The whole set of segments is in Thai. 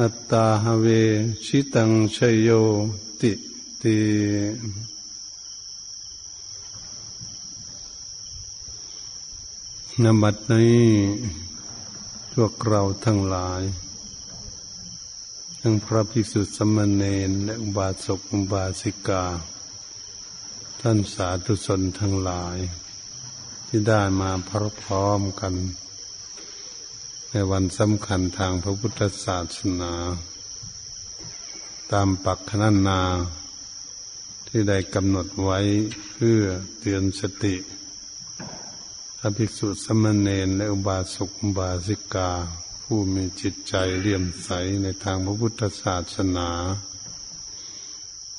อัตตาหเว ชิตังชโยติตินบัดนี้พวกเราทั้งหลาย ทั้งพระภิกษุสมณเณรและอุบาสกอุบาสิกา ท่านสาธุชนทั้งหลาย ที่ได้มาพร้อมกัน ในวันสำคัญทางพระพุทธศาสนา ตามปักขนันา ที่ได้กำหนดไว้เพื่อเตือนสติพระภิกษุสมณเณรและอุบาสกอุบาสิกา ผู้มีจิตใจเลี่ยมใสในทางพระพุทธศาสนา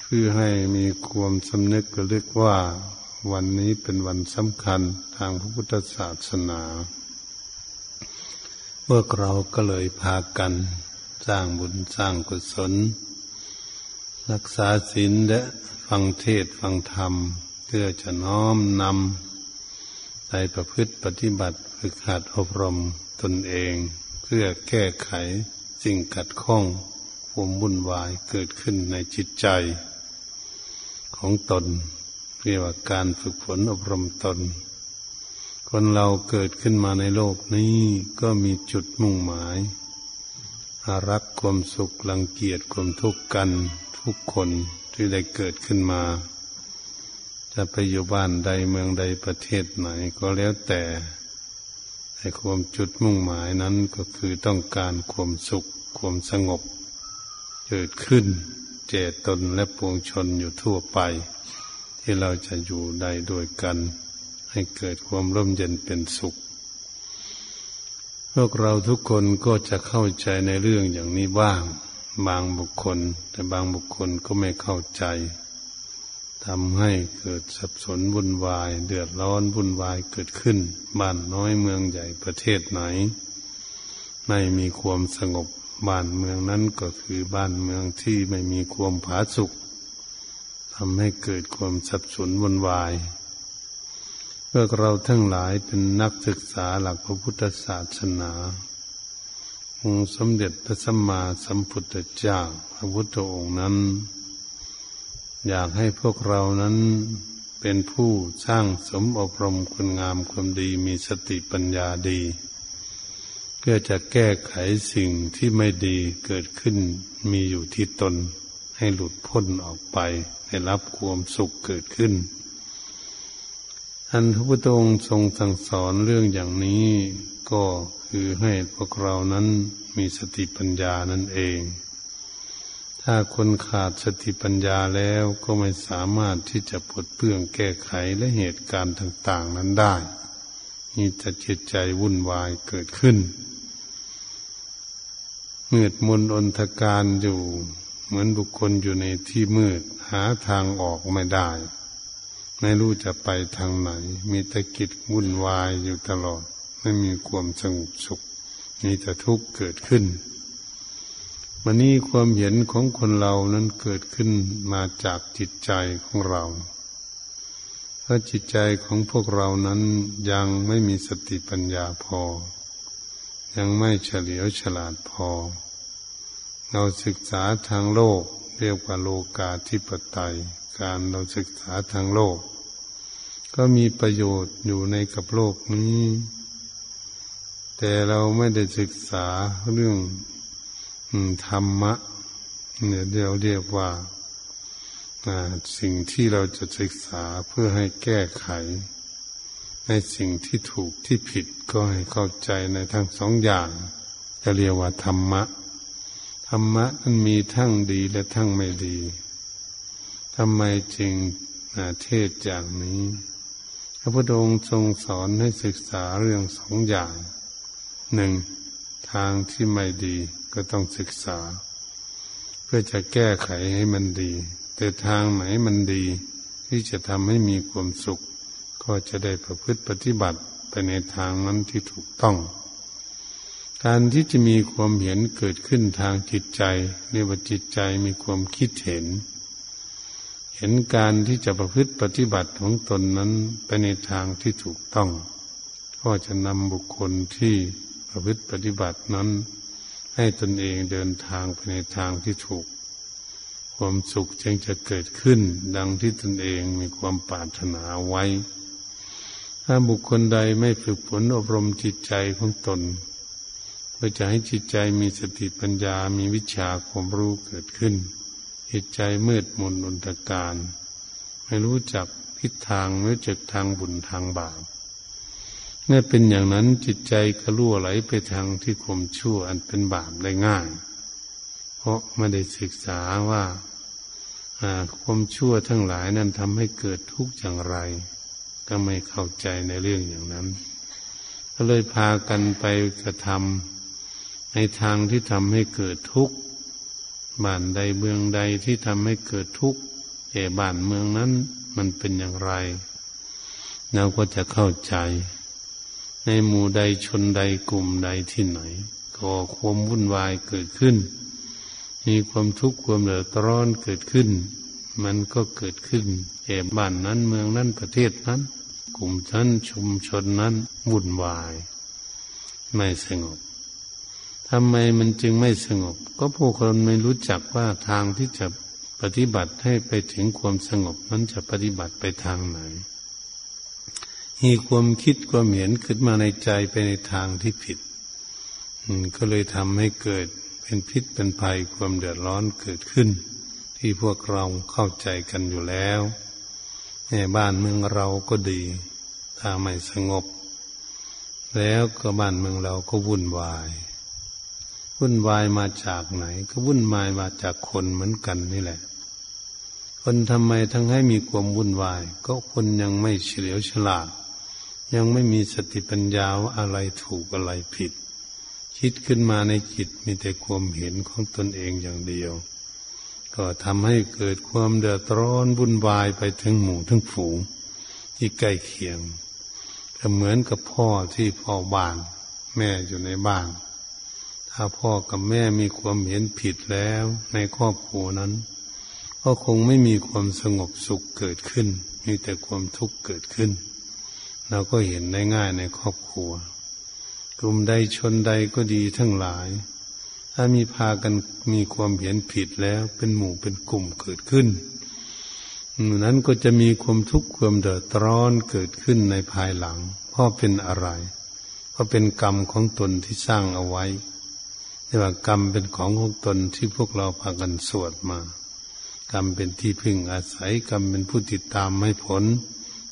เพื่อให้มีความสำนึกเระลึกว่าวันนี้เป็นวันสำคัญทางพระพุทธศาสนา พวกเราก็เลยพากัน สร้างบุญสร้างกุศล รักษาศีลและฟังเทศฟังธรรม เพื่อจะน้อมนำไปประพฤติปฏิบัติฝึกหัดอบรมตนเอง เพื่อแก้ไขสิ่งกัดข้องความวุ่นวายเกิดขึ้นในจิตใจ ของตนเรียกว่าการฝึกฝนอบรมตน คนเราเกิดขึ้นมาในโลกนี้ก็มีจุดมุ่งหมายรักความสุขรังเกียจความทุกข์กัน ทุกคนที่ได้เกิดขึ้นมา จะไปอยู่บ้านใดเมืองใดประเทศไหนก็แล้วแต่ในความจุดมุ่งหมายนั้นก็คือต้องการความสุข ความสงบ เกิดขึ้น เจตนและปวงชนอยู่ทั่วไป ที่เราจะอยู่ใดด้วยกัน ให้เกิดความร่มเย็นเป็นสุข พวกเราทุกคนก็จะเข้าใจในเรื่องอย่างนี้บ้าง บางบุคคล แต่บางบุคคลก็ไม่เข้าใจทำให้เกิดสับสนวุ่นวาย เดือดร้อนวุ่นวายเกิดขึ้น บ้านน้อยเมืองใหญ่ประเทศไหน ไม่มีความสงบบ้านเมืองนั้นก็คือบ้านเมืองที่ไม่มีความผาสุกทำให้เกิดความสับสนวุ่นวาย วกเราทั้งหลายเป็นนักศึกษาหลักพระพุทธศาสนาองค์สมเด็จพระสัมมาสัมพุทธเจ้าพระพุทธองค์นั้น อยากให้พวกเรานั้นเป็นผู้สร้างสมอบรมคุณงามความดีมีสติปัญญาดี เพื่อจะแก้ไขสิ่งที่ไม่ดีเกิดขึ้นมีอยู่ที่ตนให้หลุดพ้นออกไป ให้รับความสุขเกิดขึ้น อันพระพุทธองค์ทรงสั่งสอนเรื่องอย่างนี้ก็คือให้พวกเรานั้นมีสติปัญญานั่นเอง ถ้าคนขาดสติปัญญาแล้วก็ไม่สามารถที่จะปลดเปลื้องแก้ไขและเหตุการณ์ต่าง ๆ นั้นได้นี่จะจิตใจวุ่นวายเกิดขึ้นมืดมนอนทการอยู่ เหมือนบุคคลอยู่ในที่มืดหาทางออกไม่ได้ ไม่รู้จะไปทางไหน มีแต่กิจวุ่นวายอยู่ตลอด ไม่มีความสงบสุข มีแต่ทุกข์เกิดขึ้นวันนี้ความเห็นของคนเรานั้นเกิดขึ้นมาจากจิตใจของเราเพราะจิตใจของพวกเรานั้นยังไม่มีสติปัญญาพอ ยังไม่เฉลียวฉลาดพอ เราศึกษาทางโลกเรียกว่าโลกาธิปไตย การเราศึกษาทางโลก ก็มีประโยชน์อยู่ในกับโลกนี้ แต่เราไม่ได้ศึกษาเรื่องธรรมะเนี่ยเดียเรียกว่าสิ่งที่เราจะศึกษาเพื่อให้แก้ไข ในสิ่งที่ถูกที่ผิดก็ให้เข้าใจในทั้งสองอย่างจะเรียกว่าธรรมะ ธรรมะมันมีทั้งดีและทั้งไม่ดี ทำไมจึงเทศอย่างนี้ พระพุทธองค์ทรงสอนให้ศึกษาเรื่องสองอย่าง หนึ่งทางที่ไม่ดีก็ต้องศึกษา เพื่อจะแก้ไขให้มันดี แต่ทางไหนมันดี ที่จะทำให้มีความสุข ก็จะได้ประพฤติปฏิบัติไปในทางนั้นที่ถูกต้อง การที่จะมีความเห็นเกิดขึ้นทางจิตใจเรียกว่าจิตใจมีความคิดเห็น เห็นการที่จะประพฤติปฏิบัติของตนนั้นไปในทางที่ถูกต้อง ก็จะนำบุคคลที่ประพฤติปฏิบัตินั้น ให้ตนเองเดินทางไปในทางที่ถูก ความสุขจึงจะเกิดขึ้น ดังที่ตนเองมีความปรารถนาไว้ ถ้าบุคคลใดไม่ฝึกฝนอบรมจิตใจของตนเพื่อจะให้จิตใจมีสติปัญญามีวิชาความรู้เกิดขึ้น จิตใจมืดมนอุนตการ ไม่รู้จักทิศทางไม่รู้จักทางบุญทางบาปเมื่อเป็นอย่างนั้นจิตใจก็ล่วไหลไปทางที่ข่มชั่วอันเป็นบาปได้ง่าย เพราะไม่ได้ศึกษาว่าความชั่วทั้งหลายนั้นทำให้เกิดทุกข์อย่างไร ก็ไม่เข้าใจในเรื่องอย่างนั้น ก็เลยพากันไปกระทำในทางที่ทำให้เกิดทุกข์ บ้านใดเมืองใดที่ทำให้เกิดทุกข์แก่บ้านเมืองนั้น มันเป็นอย่างไร เราก็จะเข้าใจ ในหมู่ใดชนใดกลุ่มใดที่ไหนก็ความวุ่นวายเกิดขึ้น มีความทุกข์ความเดือดร้อนเกิดขึ้น มันก็เกิดขึ้นแก่บ้านนั้นเมืองนั้นประเทศนั้น กลุ่มนั้นชุมชนนั้นวุ่นวาย ไม่สงบ ทำไมมันจึงไม่สงบ ก็ผู้คนไม่รู้จักว่าทางที่จะปฏิบัติให้ไปถึงความสงบนั้นจะปฏิบัติไปทางไหนมีความคิดความเห็นขึ้นมาในใจไปในทางที่ผิดก็เลยทำให้เกิดเป็นพิษเป็นภัยความเดือดร้อนเกิดขึ้น ที่พวกเราเข้าใจกันอยู่แล้วในบ้านเมืองเราก็ดีถ้าไม่สงบ แล้วก็บ้านเมืองเราก็วุ่นวาย วุ่นวายมาจากไหน ก็วุ่นวายมาจากคนเหมือนกันนี่แหละ คนทำไมทั้งให้มีความวุ่นวาย ก็คนยังไม่เฉลียวฉลาด ยังไม่มีสติปัญญาว่าอะไรถูกอะไรผิด คิดขึ้นมาในจิตมีแต่ความเห็นของตนเองอย่างเดียว ก็ทำให้เกิดความเดือดร้อนวุ่นวายไปทั้งหมู่ทั้งฝูงที่ใกล้เคียงก็เหมือนกับพ่อที่พ่อบ้าน แม่อยู่ในบ้าน ถ้าพ่อกับแม่มีความเห็นผิดแล้วในครอบครัวนั้น ก็คงไม่มีความสงบสุขเกิดขึ้น มีแต่ความทุกข์เกิดขึ้น เราก็เห็นได้ง่ายในครอบครัว กลุ่มใดชนใดก็ดีทั้งหลาย ถ้ามีพากันมีความเห็นผิดแล้วเป็นหมู่เป็นกลุ่มเกิดขึ้นนั้นก็จะมีความทุกข์ความเดือดร้อนเกิดขึ้นในภายหลัง เพราะเป็นอะไร เพราะเป็นกรรมของตนที่สร้างเอาไว้ เรียกว่ากรรมเป็นของของตนที่พวกเราพากันสวดมา กรรมเป็นที่พึ่งอาศัยกรรมเป็นผู้ติดตามให้ผล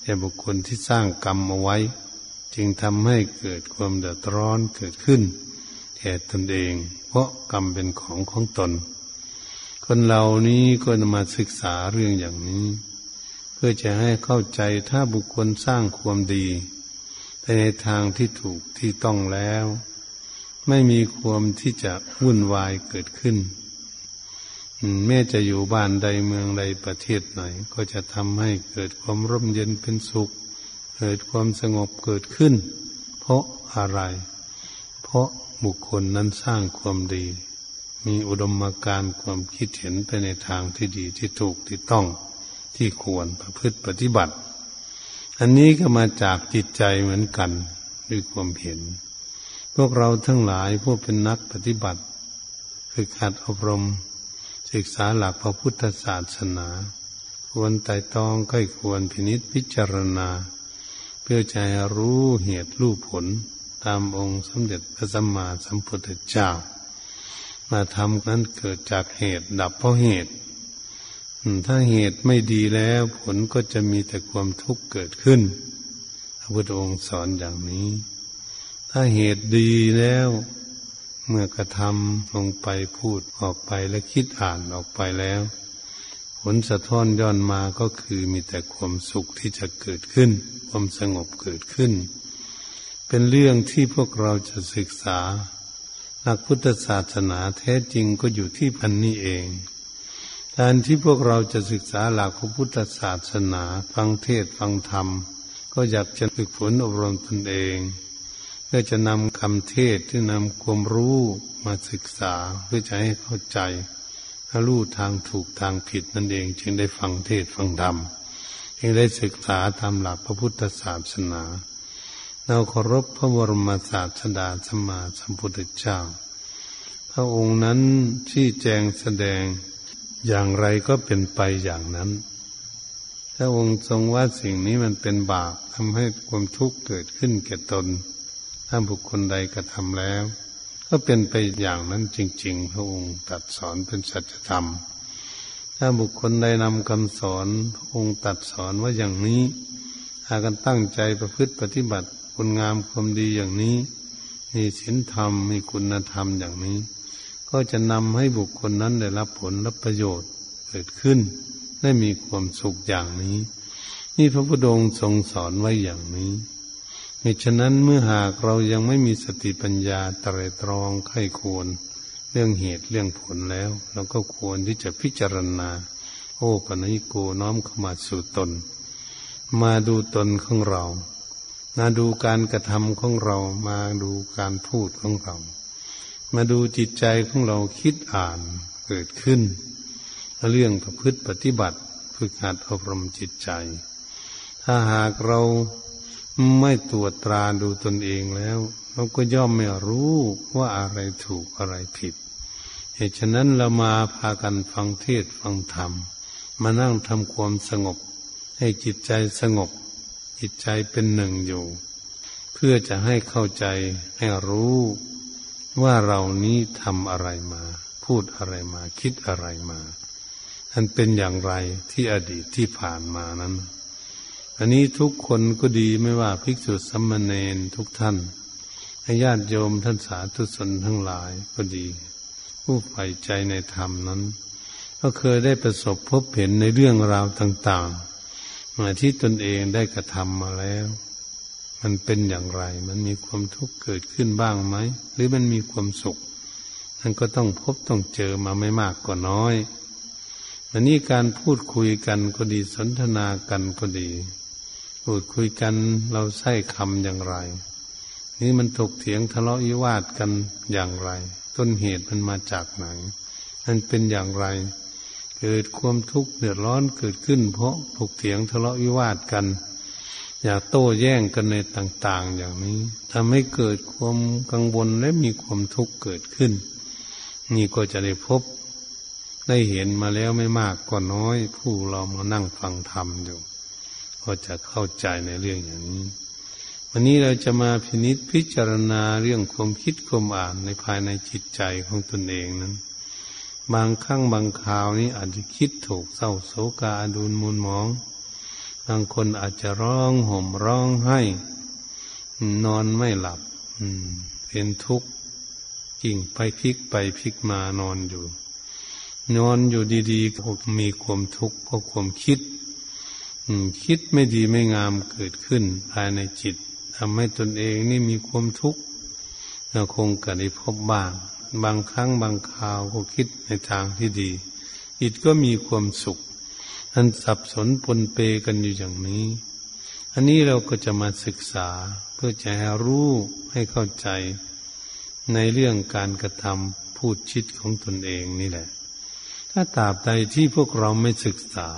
แก่บุคคลที่สร้างกรรมเอาไว้ จึงทำให้เกิดความเดือดร้อนเกิดขึ้นแก่ตนเอง เพราะกรรมเป็นของของตน คนเหล่านี้ก็มาศึกษาเรื่องอย่างนี้ เพื่อจะให้เข้าใจถ้าบุคคลสร้างความดีในทางที่ถูกที่ต้องแล้ว ไม่มีความที่จะวุ่นวายเกิดขึ้นแม้จะอยู่บ้านใดเมืองใดประเทศไหน ก็จะทำให้เกิดความร่มเย็นเป็นสุข เกิดความสงบเกิดขึ้น เพราะอะไร เพราะบุคคลนั้นสร้างความดี มีอุดมการณ์ความคิดเห็นไปในทางที่ดีที่ถูกที่ต้องที่ควรประพฤติปฏิบัติ อันนี้ก็มาจากจิตใจเหมือนกันด้วยความเห็น พวกเราทั้งหลายผู้เป็นนักปฏิบัติฝึกหัดอบรม ศึกษาหลักพระพุทธศาสนา ควรไต่ตองค่อยควรพินิษพิจารณา เพื่อใจรู้เหตุรู้ผล ตามองค์สมเด็จพระสัมมาสัมพุทธเจ้ามาทำนั้นเกิดจากเหตุดับเพราะเหตุ ถ้าเหตุไม่ดีแล้วผลก็จะมีแต่ความทุกข์เกิดขึ้น พระพุทธองค์สอนอย่างนี้ ถ้าเหตุดีแล้ว เมื่อกระทำลงไปพูดออกไปและคิดอ่านออกไปแล้ว ผลสะท้อนย้อนมาก็คือมีแต่ความสุขที่จะเกิดขึ้น ความสงบเกิดขึ้น เป็นเรื่องที่พวกเราจะศึกษา หลักพุทธศาสนาแท้จริงก็อยู่ที่พันนี้เองการที่พวกเราจะศึกษาหลักพระพุทธศาสนา ฟังเทศฟังธรรม ก็อยากจะฝึกฝนอบรมตนเอง พื่อจะนำคำเทศที่นำความรู้มาศึกษาเพื่อจะให้เข้าใจรู้ทางถูกทางผิดนั่นเอง จึงได้ฟังเทศฟังธรรมจึงได้ศึกษาตามหลักพระพุทธศาสนาเราเคารพพระบรมศาสดาสมมาสัมพุทธเจ้า พระองค์นั้นชี้แจงแสดงอย่างไรก็เป็นไปอย่างนั้นถ้าองค์ทรงว่าสิ่งนี้มันเป็นบาปทำให้ความทุกข์เกิดขึ้นแก่ตน ถ้าบุคคลใดกระทำแล้ว ก็เป็นไปอย่างนั้นจริง ๆ พระองค์ตัดสอนเป็นสัจธรรม ถ้าบุคคลใดนำคำสอนพระองค์ตัดสอนว่าอย่างนี้ หากันตั้งใจประพฤติปฏิบัติคุณงามความดีอย่างนี้ มีศีลธรรมมีคุณธรรมอย่างนี้ ก็จะนำให้บุคคลนั้นได้รับผลรับประโยชน์เกิดขึ้น ได้มีความสุขอย่างนี้ นี่พระพุทธองค์ทรงสอนไว้อย่างนี้ เหตุฉะนั้นเมื่อหากเรายังไม่มีสติปัญญาตรตรองไข้ควร เรื่องเหตุเรื่องผลแล้ว เราก็ควรที่จะพิจารณา โอ้ปณิโกน้อมเข้ามาสู่ตน มาดูตนของเรามาดูการกระทำของเรามาดูการพูดของเรา มาดูจิตใจของเราคิดอ่านเกิดขึ้น เรื่องประพฤติปฏิบัติฝึกหัดอบรมจิตใจ ถ้าหากเรา ไม่ตรวจตราดูตนเองแล้วเราก็ย่อมไม่รู้ว่าอะไรถูกอะไรผิด เหตุฉะนั้นเรามาพากันฟังเทศฟังธรรม มานั่งทำความสงบ ให้จิตใจสงบ จิตใจเป็นหนึ่งอยู่ เพื่อจะให้เข้าใจให้รู้ว่าเรานี้ทำอะไรมา พูดอะไรมา คิดอะไรมาอันเป็นอย่างไรที่อดีตที่ผ่านมานั้น อันนี้ทุกคนก็ดีไม่ว่าภิกษุสัมมาเนนทุกท่านญาติโยมท่านสาธุชนทั้งหลายก็ดี ผู้ใฝ่ใจในธรรมนั้น ก็เคยได้ประสบพบเห็นในเรื่องราวต่างๆมาที่ตนเองได้กระทำมาแล้ว มันเป็นอย่างไร มันมีความทุกข์เกิดขึ้นบ้างไหม หรือมันมีความสุขมันก็ต้องพบต้องเจอมาไม่มากก็น้อยอันนี้การพูดคุยกันก็ดีสนทนากันก็ดี พูดคุยกันเราใช้คำอย่างไร นี่มันถกเถียงทะเลาะวิวาทกันอย่างไร ต้นเหตุมันมาจากไหนมันเป็นอย่างไร เกิดความทุกข์เดือดร้อนเกิดขึ้น เพราะถกเถียงทะเลาะวิวาทกัน อย่าโต้แย้งกันในต่าง ๆ อย่างนี้ทำให้เกิดความกังวลและมีความทุกข์เกิดขึ้น นี่ก็จะได้พบได้เห็นมาแล้วไม่มากก็น้อย ผู้เรามานั่งฟังธรรมอยู่ ก็จะเข้าใจในเรื่องอย่างนี้ วันนี้เราจะมาพินิษพิจารณาเรื่องความคิดความอ่านในภายในจิตใจของตนเองนั้น บางครั้งบางคราวนี้อาจจะคิดถูกเศร้าโศกาดุลมูลมอง บางคนอาจจะร้องห่มร้องไห้ นอนไม่หลับเป็นทุกข์กิ่งไปพลิกไปพลิกมานอนอยู่ นอนอยู่ดีๆก็มีความทุกข์เพราะความคิด คิดไม่ดีไม่งามเกิดขึ้นภายในจิตทำให้ตนเองนี่มีความทุกข์เราคงกได้พบบ้าง บางครั้งบางคราวก็คิดในทางที่ดี จิตก็มีความสุขอันสับสนปนเปกันอยู่อย่างนี้ อันนี้เราก็จะมาศึกษาเพื่อจะให้รู้ให้เข้าใจในเรื่องการกระทำพูดชิดของตนเองนี่แหละ ถ้าตราบใดที่พวกเราไม่ศึกษา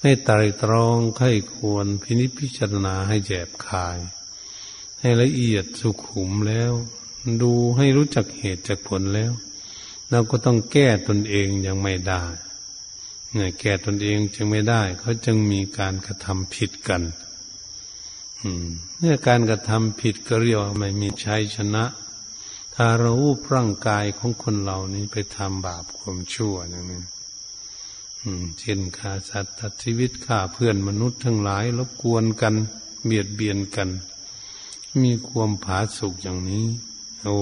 ไม่ไตรตรองไข้ควรพินิจพิจารณาให้แยบคาย ให้ละเอียดสุขุมแล้ว ดูให้รู้จักเหตุจากผลแล้ว เราก็ต้องแก้ตนเองยังไม่ได้เนี่ยแก่ตนเองจึงไม่ได้เขาจึงมีการกระทำผิดกัน อืมเมื่อการกระทำผิดก็เรียกว่าไม่มีชัยชนะ ถ้าเราอุร่างกายของคนเหล่านี้ไปทำบาปความชั่วอย่างนี้ เช่นฆ่าสัตว์ตัดชีวิตฆ่าเพื่อนมนุษย์ทั้งหลายรบกวนกัน เบียดเบียนกัน มีความผาสุกอย่างนี้ โอ้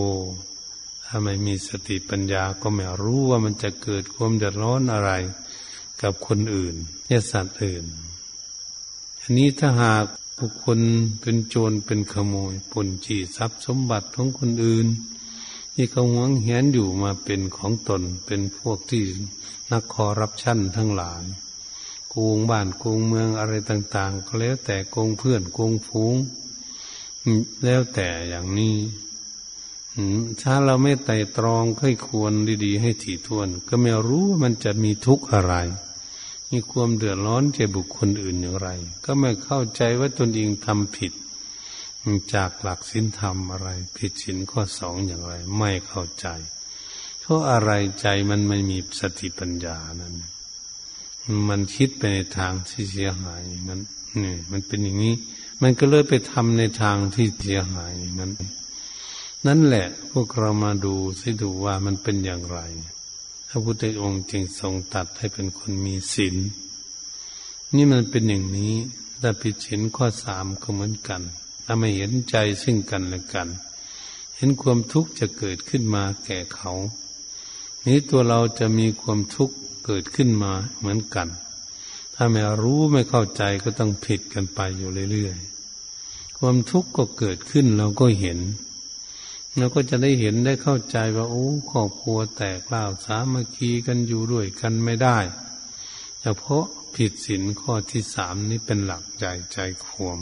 ถ้าไม่มีสติปัญญาก็ไม่รู้ว่ามันจะเกิดความเดือดร้อนอะไร กับคนอื่นและสัตว์อื่น อันนี้ถ้าหากบุคคลเป็นโจรเป็นขโมยปนจีทรัพย์สมบัติของคนอื่น ที่เขาหวงเหียนอยู่มาเป็นของตนเป็นพวกที่นักคอรับชั่นทั้งหลายกงบ้านกงเมืองอะไรต่าง ๆ ก็แล้วแต่โกงเพื่อนโกงฟูงแล้วแต่อย่างนี้ถ้าเราไม่ไต่ตรองค่อยควรดี ๆ ให้ถี่ถ้วน ก็ไม่รู้ว่ามันจะมีทุกข์อะไร มีความเดือดร้อนแก่บุคคลอื่นอย่างไร ก็ไม่เข้าใจว่าตนเองทำผิด จากหลักศีลธรรมอะไร ผิดศีลข้อสองอย่างไร ไม่เข้าใจเพราะอะไรใจมันไม่มีสติปัญญานั่นมันคิดไปในทางที่เสียหายนั้นนี่มันเป็นอย่างนี้ มันก็เลยไปทำในทางที่เสียหายนั้น นั่นแหละ พวกเรามาดูสิดูว่ามันเป็นอย่างไรพระพุทธองค์จึงทรงตัดให้เป็นคนมีศีลนี่มันเป็นอย่างนี้ถ้าผิดศีลข้อสามก็เหมือนกัน ถ้าไม่เห็นใจซึ่งกันและกัน เห็นความทุกข์จะเกิดขึ้นมาแก่เขา นี้ตัวเราจะมีความทุกข์เกิดขึ้นมาเหมือนกัน ถ้าไม่รู้ไม่เข้าใจก็ต้องผิดกันไปอยู่เรื่อยๆ ความทุกข์ก็เกิดขึ้นเราก็เห็นเราก็จะได้เห็นได้เข้าใจว่าโอ้ครอบครัวแตกเล่าสามัคคีกันอยู่ด้วยกันไม่ได้เฉพาะผิดศีลข้อที่สามนี้เป็นหลักใจใจควม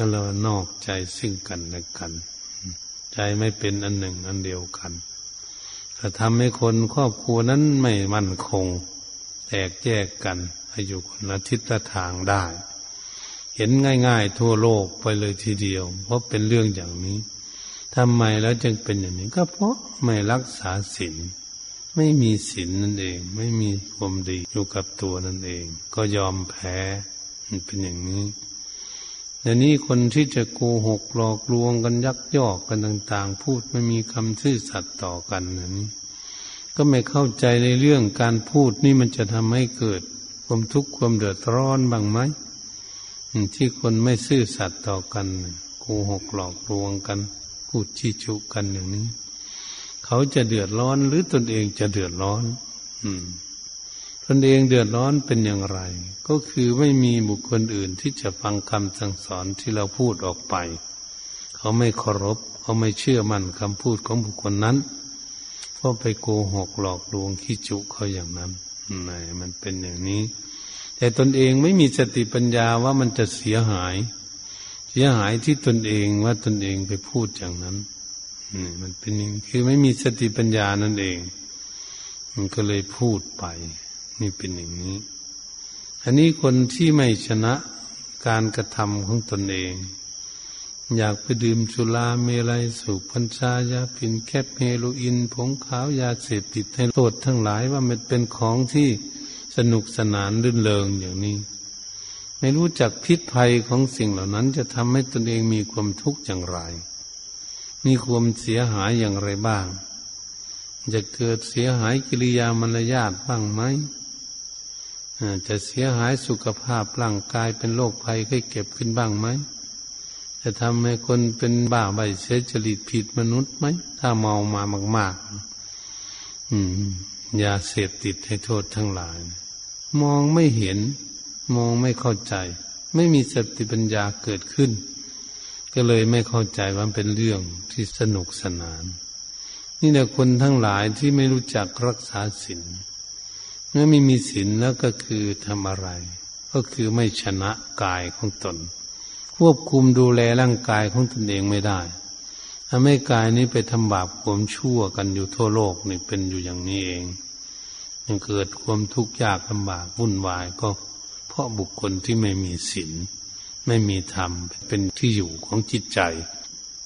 ถ้าเรานอกใจซึ่งกันและกัน ใจไม่เป็นอันหนึ่งอันเดียวกันจะทำให้คนครอบครัวนั้นไม่มั่นคง แตกแยกกันให้อยู่คนละทิศละทางได้ เห็นง่าย ๆ ทั่วโลกไปเลยทีเดียว เพราะเป็นเรื่องอย่างนี้ทำไมแล้วจึงเป็นอย่างนี้ ก็เพราะไม่รักษาศีลไม่มีศีลนั่นเอง ไม่มีความดีอยู่กับตัวนั่นเอง ก็ยอมแพ้มันเป็นอย่างนี้ แต่นี้คนที่จะโกหกหลอกลวงกันยักยอกกันต่าง ๆ พูดไม่มีคำซื่อสัตย์ต่อกันนี้ก็ไม่เข้าใจในเรื่องการพูดนี่มันจะทำให้เกิดความทุกข์ความเดือดร้อนบ้างไหมที่คนไม่ซื่อสัตย์ต่อกันโกหกหลอกลวงกัน พูดชี้ชุกันอย่างนี้ เขาจะเดือดร้อนหรือตนเองจะเดือดร้อน อืม ตนเองเดือดร้อนเป็นอย่างไร ก็คือไม่มีบุคคลอื่นที่จะฟังคำสั่งสอนที่เราพูดออกไป เขาไม่เคารพเขาไม่เชื่อมั่นคำพูดของบุคคลนั้นเพราะไปโกหกหลอกลวงขี้จุเขาอย่างนั้นไหนมันเป็นอย่างนี้ แต่ตนเองไม่มีสติปัญญาว่ามันจะเสียหาย เสียหายที่ตนเองว่าตนเองไปพูดอย่างนั้นนี่มันเป็นอย่างคือไม่มีสติปัญญานั่นเอง มันก็เลยพูดไป นี่เป็นอย่างนี้ อันนี้คนที่ไม่ชนะการกระทำของตนเอง อยากไปดื่มสุราเมลัยสูบพัญชายาปินแคปเฮโรอีนผงขาวยาเสพติดให้โทษทั้งหลายว่ามันเป็นของที่สนุกสนานรื่นเริงอย่างนี้ ไม่รู้จักพิษภัยของสิ่งเหล่านั้นจะทำให้ตนเองมีความทุกข์อย่างไร มีความเสียหายอย่างไรบ้าง จะเกิดเสียหายกิริยามารยาทบ้างไหม จะเสียหายสุขภาพร่างกายเป็นโรคภัยไข้เก็บขึ้นบ้างไหมจะทำให้คนเป็นบ้าใบเสียจริตผิดมนุษย์ไหม ถ้าเมามามาก ๆ อืมยาเสพติดให้โทษทั้งหลาย มองไม่เห็น มองไม่เข้าใจ ไม่มีสติปัญญาเกิดขึ้น ก็เลยไม่เข้าใจว่าเป็นเรื่องที่สนุกสนาน นี่แหละคนทั้งหลายที่ไม่รู้จักรักษาศีล เมื่อไม่มีศีลแล้วก็คือทำอะไร ก็คือไม่ชนะกายของตน ควบคุมดูแลร่างกายของตนเองไม่ได้ทำให้กายนี้ไปทำบาปความชั่วกันอยู่ทั่วโลกนี่เป็นอยู่อย่างนี้เองยังเกิดความทุกข์ยากลำบากวุ่นวายก็เพราะบุคคลที่ไม่มีศีลไม่มีธรรมเป็นที่อยู่ของจิตใจ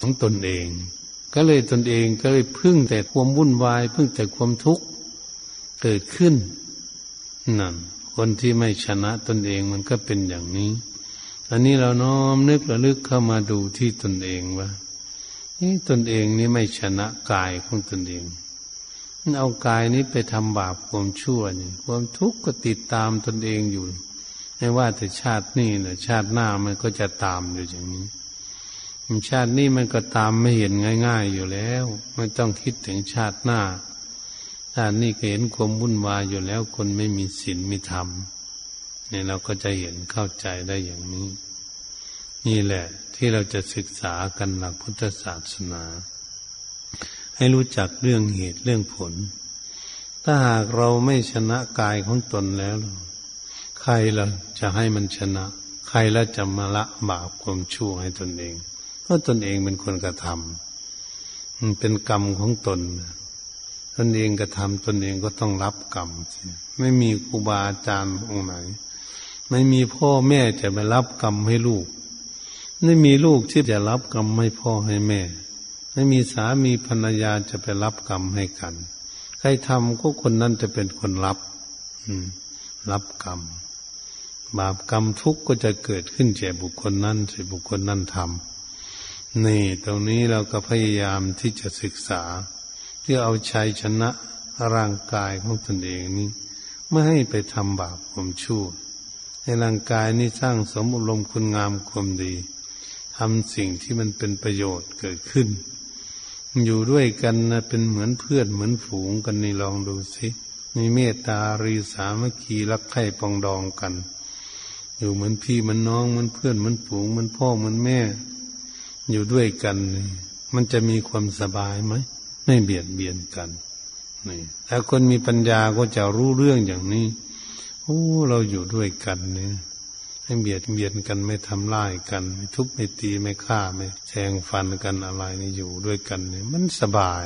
ของตนเอง ก็เลยตนเองก็เลยพึ่งแต่ความวุ่นวาย พึ่งแต่ความทุกข์เกิดขึ้น นั่น คนที่ไม่ชนะตนเองมันก็เป็นอย่างนี้ อันนี้เราน้อมนึกระลึกเข้ามาดูที่ตนเองว่านี่ตนเองนี่ไม่ชนะกายของตนเองเอากายนี้ไปทำบาปความชั่วนี่ความทุกข์ก็ติดตามตนเองอยู่ ไม่ว่าแต่ชาตินี้นะชาติหน้ามันก็จะตามอยู่อย่างนี้ชาตินี้มันก็ตามไม่เห็นง่าย ๆอยู่แล้ว ไม่ต้องคิดถึงชาติหน้า ชาตินี้ก็เห็นความวุ่นวายอยู่แล้วคนไม่มีศีลมีธรรมเนี่ยเราก็จะเห็นเข้าใจได้อย่างนี้ นี่แหละ ที่เราจะศึกษากันหลักพุทธศาสนา ให้รู้จักเรื่องเหตุเรื่องผล ถ้าหากเราไม่ชนะกายของตนแล้ว ใครเราจะให้มันชนะ ใครล้วจะมาละบาปความชั่วให้ตนเอง เพราะตนเองเป็นคนกระทำมันเป็นกรรมของตน ตนเองกระทำตนเองก็ต้องรับกรรมไม่มีครูบาอาจารย์องค์ไหน ไม่มีพ่อแม่จะไปรับกรรมให้ลูก ไม่มีลูกที่จะรับกรรมให้พ่อให้แม่ ไม่มีสามีภรรยาจะไปรับกรรมให้กัน ใครทำก็คนนั้นจะเป็นคนรับรับกรรม บาปกรรมทุกข์ก็จะเกิดขึ้นแก่บุคคลนั้นสิบุคคลนั้นทำนี่ตรงนี้เราก็พยายามที่จะศึกษา เพื่อเอาชัยชนะร่างกายของตนเองนี้ไม่ให้ไปทำบาปความชั่ว ให้ร่างกายนี้สร้างสมอารมณ์คุณงามความดีทำสิ่งที่มันเป็นประโยชน์เกิดขึ้น อยู่ด้วยกันนะเป็นเหมือนเพื่อนเหมือนฝูงกันนี่ลองดูสิมีเมตตารีสามัคคีรักใคร่ปองดองกัน อยู่เหมือนพี่เหมือนน้องเหมือนเพื่อนเหมือนฝูงเหมือนพ่อเหมือนแม่ อยู่ด้วยกันนี่มันจะมีความสบายไหม ไม่เบียดเบียนกันนี่ถ้าคนมีปัญญาก็จะรู้เรื่องอย่างนี้โอ้เราอยู่ด้วยกันเนี่ยให้เบียดเบียนกันไม่ทำร้ายกัน ไม่ทุบไม่ตีไม่ฆ่าไม่แทงฟันกันอะไรนี่อยู่ด้วยกันเนี่ยมันสบาย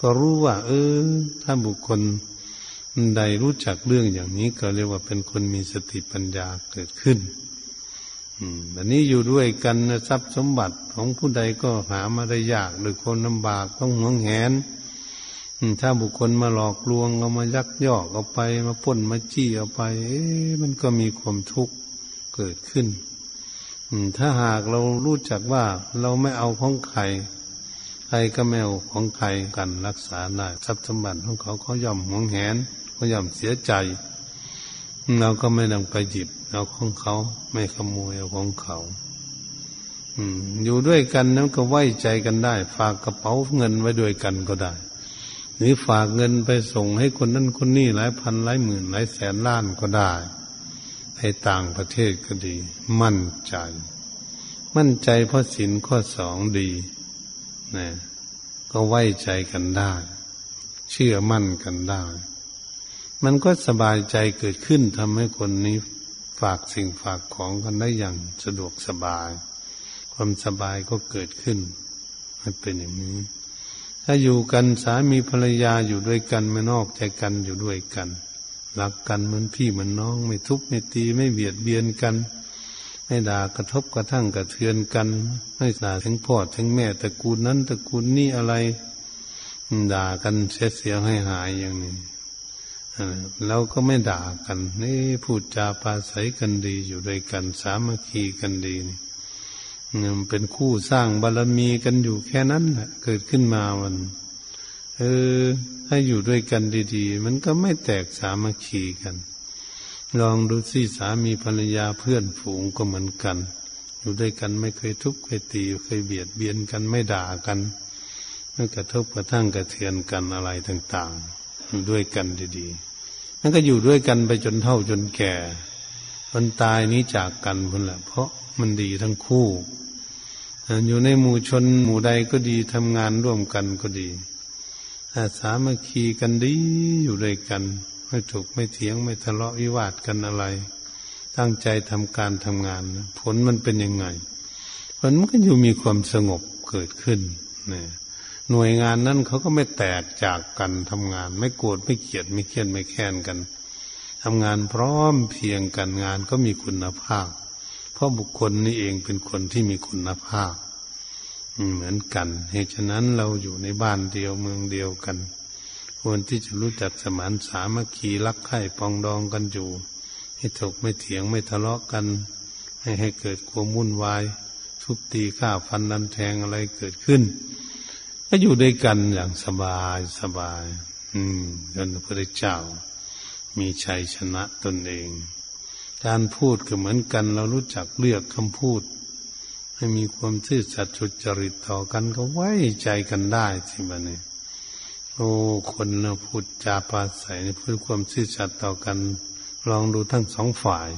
ก็รู้ว่า เออ ถ้าบุคคลใดรู้จักเรื่องอย่างนี้ก็เรียกว่าเป็นคนมีสติปัญญาเกิดขึ้น อันนี้อยู่ด้วยกันทรัพย์สมบัติของผู้ใดก็หามาได้ยากหรือคนลำบากต้องหวงแหนถ้าบุคคลมาหลอกลวงเอามายักยอกเอาไป มาป้นมาจี้เอาไป เอ๊มันก็มีความทุกข์เกิดขึ้นถ้าหากเรารู้จักว่าเราไม่เอาของใคร ใครก็ไม่เอาของใครกันรักษาได้ทรัพย์สมบัติของเขาเขาย่อมหวงแหนเขาย่อมเสียใจ เราก็ไม่นำไปหยิบเอาของเขาไม่ขโมยเอาของเขาอยู่ด้วยกันนั้นก็ไว้ใจกันได้ ฝากกระเป๋าเงินไว้ด้วยกันก็ได้ หรือฝากเงินไปส่งให้คนนั้นคนนี้หลายพันหลายหมื่นหลายแสนล้านก็ได้ในต่างประเทศก็ดี มั่นใจ มั่นใจเพราะสินข้อสองดีนะก็ไว้ใจกันได้ เชื่อมั่นกันได้ มันก็สบายใจเกิดขึ้นทำให้คนนี้ฝากสิ่งฝากของกันได้อย่างสะดวกสบาย ความสบายก็เกิดขึ้น มันเป็นอย่างนี้ ถ้าอยู่กันสามีภรรยาอยู่ด้วยกันไม่นอกใจกันอยู่ด้วยกันรักกันเหมือนพี่เหมือนน้อง ไม่ทุบไม่ตีไม่เบียดเบียนกัน ไม่ด่ากระทบกระทั่งกระเทือนกัน ไม่ด่าถึงพ่อถึงแม่ตระกูลนั้นตระกูลนี้อะไร ด่ากันเสียเสียให้หายอย่างนี้ เราก็ไม่ด่ากันนี่พูดจาปาศัยกันดีอยู่ด้วยกัน สามัคคีกันดีนี่เป็นคู่สร้างบารรมีกันอยู่แค่นั้นแหละเกิดขึ้นมาวัน เออ ถ้าอยู่ด้วยกันดีๆ มันก็ไม่แตกสามัคคีกัน ลองดูสิสามีภรรยาเพื่อนฝูงก็เหมือนกัน อยู่ด้วยกันไม่เคยทุบเคยตีเคยเบียดเบียนกันไม่ด่ากันไม่กระทบกระทั่งกระเทือนกันอะไรต่าง ๆ อยู่ด้วยกันดีๆ นั่นก็อยู่ด้วยกันไปจนเท่าจนแก่คนตายนี้จากกันพุ่นแหละ เพราะมันดีทั้งคู่ อยู่ในหมู่ชนหมู่ใดก็ดีทำงานร่วมกันก็ดีอาสามัคคีกันดีอยู่ด้วยกัน ไม่ถูกไม่เถียงไม่ทะเลาะวิวาทกันอะไร ตั้งใจทำการทำงาน ผลมันเป็นยังไงผลมันก็อยู่มีความสงบเกิดขึ้นเนี่ย หน่วยงานนั้นเขาก็ไม่แตกจากกันทำงาน ไม่โกรธไม่เกลียดไม่เคียนไม่แค้นกันทำงานพร้อมเพียงกันงานก็มีคุณภาพ เพราะบุคคลนี้เองเป็นคนที่มีคุณภาพเหมือนกันเหตุฉะนั้นเราอยู่ในบ้านเดียวเมืองเดียวกัน ควรที่จะรู้จักสมานสามัคคีรักใคร่ปองดองกันอยู่ให้ถกไม่เถียงไม่ทะเลาะกัน ให้ให้เกิดความวุ่นวาย ทุบตีข้าฟันนันแทงอะไรเกิดขึ้น ก็อยู่ด้วยกันอย่างสบายสบาย อืมจนพระเจ้า มีชัยชนะตนเอง การพูดก็เหมือนกัน เรารู้จักเลือกคำพูด ให้มีความซื่อสัตย์สุจริตต่อกันก็ไว้ใจกันได้สิบันนี้โอ้คนเราพูดจาปาศัยพูดความซื่อสัตย์ต่อกัน ลองดูทั้งสองฝ่าย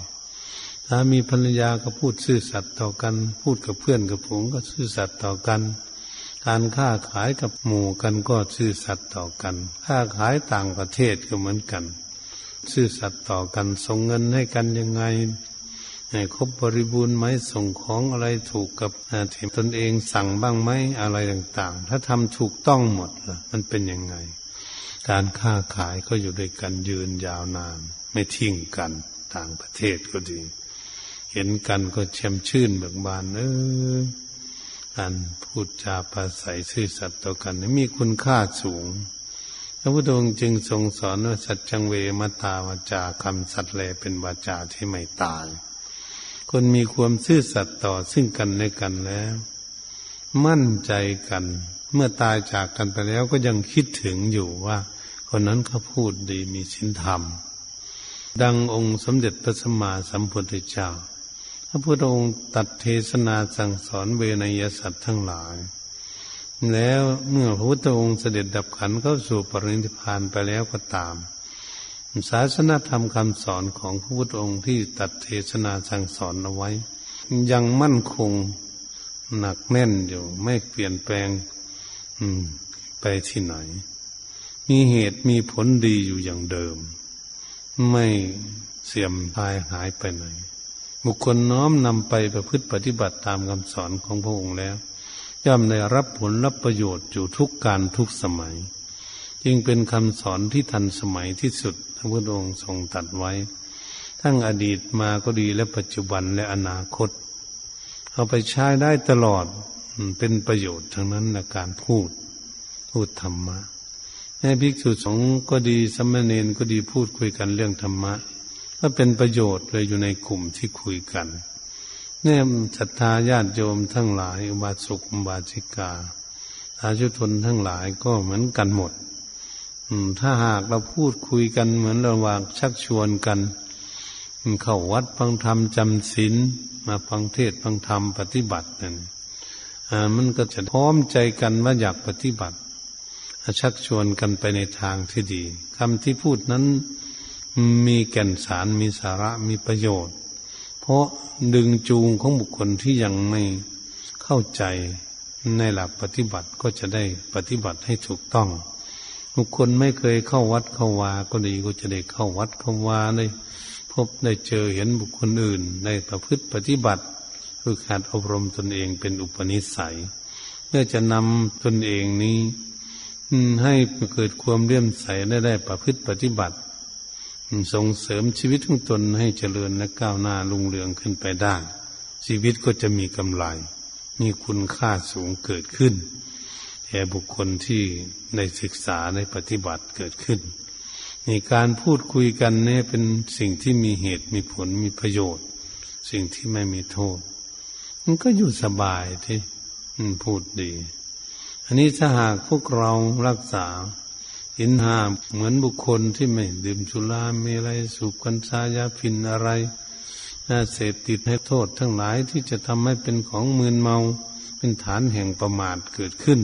ถ้ามีภรรยาก็พูดซื่อสัตย์ต่อกัน พูดกับเพื่อนกับผมก็ซื่อสัตย์ต่อกัน การค้าขายกับหมู่กันก็ซื่อสัตย์ต่อกัน ค้าขายต่างประเทศก็เหมือนกัน ซื่อสัตย์ต่อกันส่งเงินให้กันยังไงให้ครบบริบูรณ์ไหมส่งของอะไรถูกกับที่ตนเองสั่งบ้างไหมอะไรต่างๆ ถ้าทำถูกต้องหมดล่ะมันเป็นยังไง การค้าขายก็อยู่ด้วยกันยืนยาวนาน ไม่ทิ้งกันต่างประเทศก็ดี เห็นกันก็แช่มชื่นเบิกบานเออ การพูดจาภาษาซื่อสัตย์ต่อกันมีคุณค่าสูง พระพุทธองค์จึงทรงสอนว่าสัจจังเวมตาวาจาคำสัตย์แลเป็นวาจาที่ไม่ตาย คนมีความซื่อสัตย์ต่อซึ่งกันและกันแล้ว มั่นใจกัน เมื่อตายจากกันไปแล้วก็ยังคิดถึงอยู่ว่า คนนั้นเขาพูดดีมีศีลธรรม ดังองค์สมเด็จพระสัมมาสัมพุทธเจ้า พระพุทธองค์ตัดเทศนาสั่งสอนเวนยสัตว์ทั้งหลาย แล้วเมื่อพระพุทธองค์เสด็จดับขันเข้าสู่ปรินิพพานไปแล้วก็ตามศาสนาธรรมคำสอนของพระพุทธองค์ที่ตัดเทศนาสั่งสอนเอาไว้ ยังมั่นคงหนักแน่นอยู่ไม่เปลี่ยนแปลงไปที่ไหน มีเหตุมีผลดีอยู่อย่างเดิม ไม่เสื่อมทายหายไปไหน บุคคลน้อมนำไปประพฤติปฏิบัติตามคำสอนของพระองค์แล้ว ย่อมได้รับผลรับประโยชน์อยู่ทุกการทุกสมัย จึงเป็นคำสอนที่ทันสมัยที่สุดพระพุทธองค์ทรงตัดไว้ ทั้งอดีตมาก็ดีและปัจจุบันและอนาคต เอาไปใช้ได้ตลอดเป็นประโยชน์ทั้งนั้นในการพูดพูดธรรมะแม่ภิกษุสงฆ์ก็ดีสมณเณรก็ดีพูดคุยกันเรื่องธรรมะ ก็เป็นประโยชน์เลยอยู่ในกลุ่มที่คุยกันเนี่ยศรัทธาญาติโยมทั้งหลายอุบาสกอุบาสิกาอาชุทนทั้งหลายก็เหมือนกันหมด อืม ถ้าหากเราพูดคุยกันเหมือนระหว่างชักชวนกันเข้าวัดฟังธรรมจำศีลมาฟังเทศฟังธรรมปฏิบัตินั่นมันก็จะพร้อมใจกันว่าอยากปฏิบัติชักชวนกันไปในทางที่ดีคำที่พูดนั้น มีแก่นสารมีสาระมีประโยชน์ เพราะดึงจูงของบุคคลที่ยังไม่เข้าใจในหลักปฏิบัติก็จะได้ปฏิบัติให้ถูกต้อง บุคคลไม่เคยเข้าวัดเข้าวา ก็ดีก็จะได้เข้าวัดเข้าวาได้พบได้เจอเห็นบุคคลอื่นในประพฤติปฏิบัติคือขาดอบรมตนเองเป็นอุปนิสัย เพื่อจะนำตนเองนี้ให้เกิดความเลื่อมใสได้ได้ประพฤติปฏิบัติ ส่งเสริมชีวิตของตนให้เจริญและก้าวหน้าลุงเรืองขึ้นไปได้ ชีวิตก็จะมีกำไรมีคุณค่าสูงเกิดขึ้นแก่บุคคลที่ได้ศึกษาในปฏิบัติเกิดขึ้นในการพูดคุยกันเนี่ยเป็นสิ่งที่มีเหตุมีผลมีประโยชน์ สิ่งที่ไม่มีโทษ มันก็อยู่สบายที่พูดดี อันนี้ถ้าหากพวกเรารักษา นห้าเหมือนบุคคลที่ไม่ดื่มสุรามีอะไรสูบกัญชายาพินอะไรน่าเสพติดให้โทษทั้งหลายที่จะทำให้เป็นของมืนเมา เป็นฐานแห่งประมาทเกิดขึ้น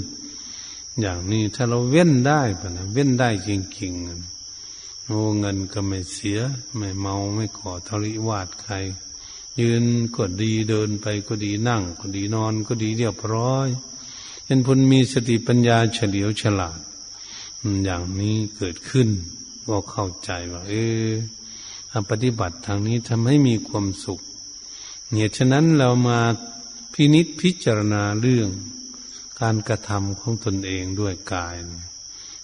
อย่างนี้ถ้าเราเว้นได้ปะนะเว้นได้จริงๆโอ้เงินก็ไม่เสีย ไม่เมาไม่ขอทริวาดใคร ยืนก็ดีเดินไปก็ดีนั่ง ก็ดีนอนก็ดีเรียบร้อยเป็นพลมีสติปัญญาเฉลียวฉลาด อย่างนี้เกิดขึ้นก็เข้าใจว่า เออปฏิบัติทางนี้ทำให้มีความสุข เนี่ยฉะนั้นเรามาพินิษพิจารณาเรื่องการกระทำของตนเองด้วยกาย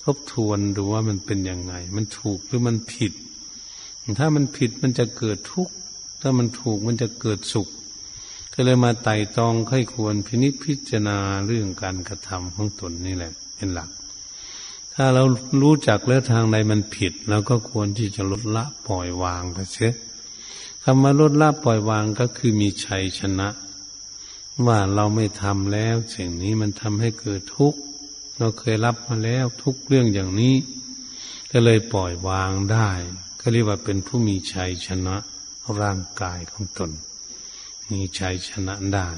ทบทวนดูว่ามันเป็นยังไง มันถูกหรือมันผิด ถ้ามันผิดมันจะเกิดทุกข์ถ้ามันถูกมันจะเกิดสุข ก็เลยมาไต่ตองค่อยควรพินิจพิจารณาเรื่องการกระทำของตนนี่แหละ เป็นหลัก ถ้าเรารู้จักแล้วทางใดมันผิดเราก็ควรที่จะลดละปล่อยวางไปเสียคำว่าลดละปล่อยวางก็คือมีชัยชนะ ว่าเราไม่ทำแล้ว สิ่งนี้มันทำให้เกิดทุกข์เราเคยรับมาแล้วทุกเรื่องอย่างนี้ ก็เลยปล่อยวางได้ก็เรียกว่าเป็นผู้มีชัยชนะร่างกายของตน มีชัยชนะได้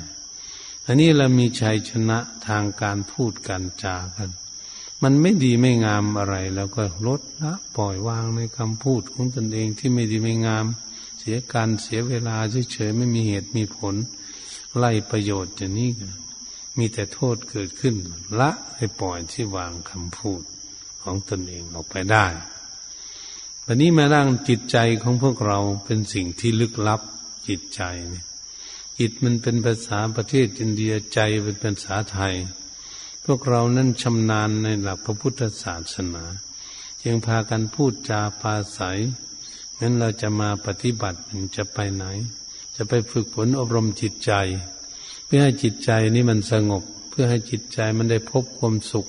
อันนี้เรามีชัยชนะทางการพูดกันจากัน มันไม่ดีไม่งามอะไรแล้วก็ลดละปล่อยวางในคำพูดของตนเองที่ไม่ดีไม่งาม เสียการเสียเวลาเฉยๆไม่มีเหตุมีผล ไล่ประโยชน์อย่างนี้มีแต่โทษเกิดขึ้น ละให้ปล่อยที่วางคำพูดของตนเองออกไปได้วันนี้มานั่งจิตใจของพวกเราเป็นสิ่งที่ลึกลับจิตใจเนี่ยจิตมันเป็นภาษาประเทศอินเดียใจเป็นภาษาไทย พวกเรานั้นชำนาญในหลักพระพุทธศาสนา จึงพากันพูดจาปาศัยงั้นเราจะมาปฏิบัติมันจะไปไหน จะไปฝึกฝนอบรมจิตใจ เพื่อให้จิตใจนี้มันสงบ เพื่อให้จิตใจมันได้พบความสุข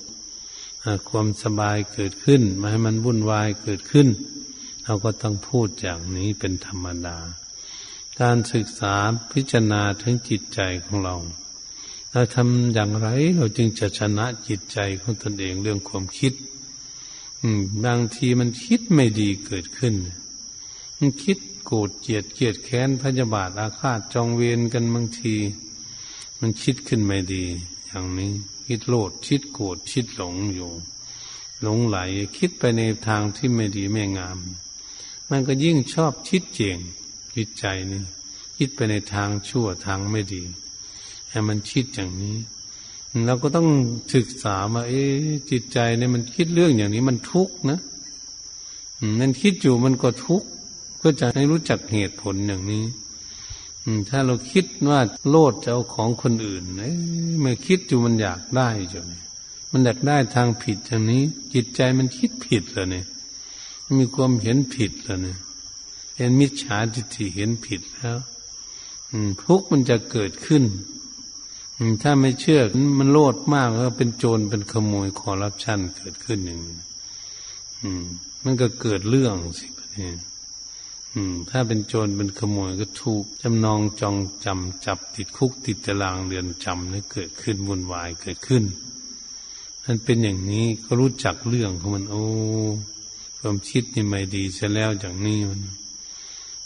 ความสบายเกิดขึ้นมาให้มันวุ่นวายเกิดขึ้น เราก็ต้องพูดอย่างนี้เป็นธรรมดา การศึกษาพิจารณาถึงจิตใจของเรา เราทำอย่างไร เราจึงจะชนะจิตใจของตนเองเรื่องความคิดบางทีมันคิดไม่ดีเกิดขึ้น มันคิดโกรธเกลียดเกลียดแค้นพยาบาทอาฆาตจองเวรกันบางที มันคิดขึ้นไม่ดี อย่างนี้ คิดโลดคิดโกรธคิดหลงอยู่ หลงไหลคิดไปในทางที่ไม่ดีไม่งาม มันก็ยิ่งชอบคิดเจียงจิตใจนี่คิดไปในทางชั่วทางไม่ดี ให้มันคิดอย่างนี้เราก็ต้องศึกษามา เอ๊จิตใจเนี่ยมันคิดเรื่องอย่างนี้มันทุกข์นะมันคิดอยู่มันก็ทุกข์ก็จะให้รู้จักเหตุผลอย่างนี้ถ้าเราคิดว่าโลดจะเอาของคนอื่นเมื่อคิดอยู่มันอยากได้จนมันอยากได้ทางผิดอย่างนี้ จิตใจมันคิดผิดแล้วเนี่ยมีความเห็นผิดแล้วเนี่ยเห็นมิจฉาทิฏฐิเห็นผิดแล้วทุกข์มันจะเกิดขึ้น ถ้าไม่เชื่อมันโลดมากก็เป็นโจรเป็นขโมยคอร์รัปชันเกิดขึ้นอย่งมันก็เกิดเรื่องสินี่ถ้าเป็นโจรเป็นขโมยก็ถูกจำนองจองจำจับติดคุกติดตารางเรือนจำนี่เกิดขึ้นวุ่นวายเกิดขึ้นมันเป็นอย่างนี้ก็รู้จักเรื่องของมัน โอ้ความคิดนี่ไม่ดีเสียแล้วอย่างนี้มัน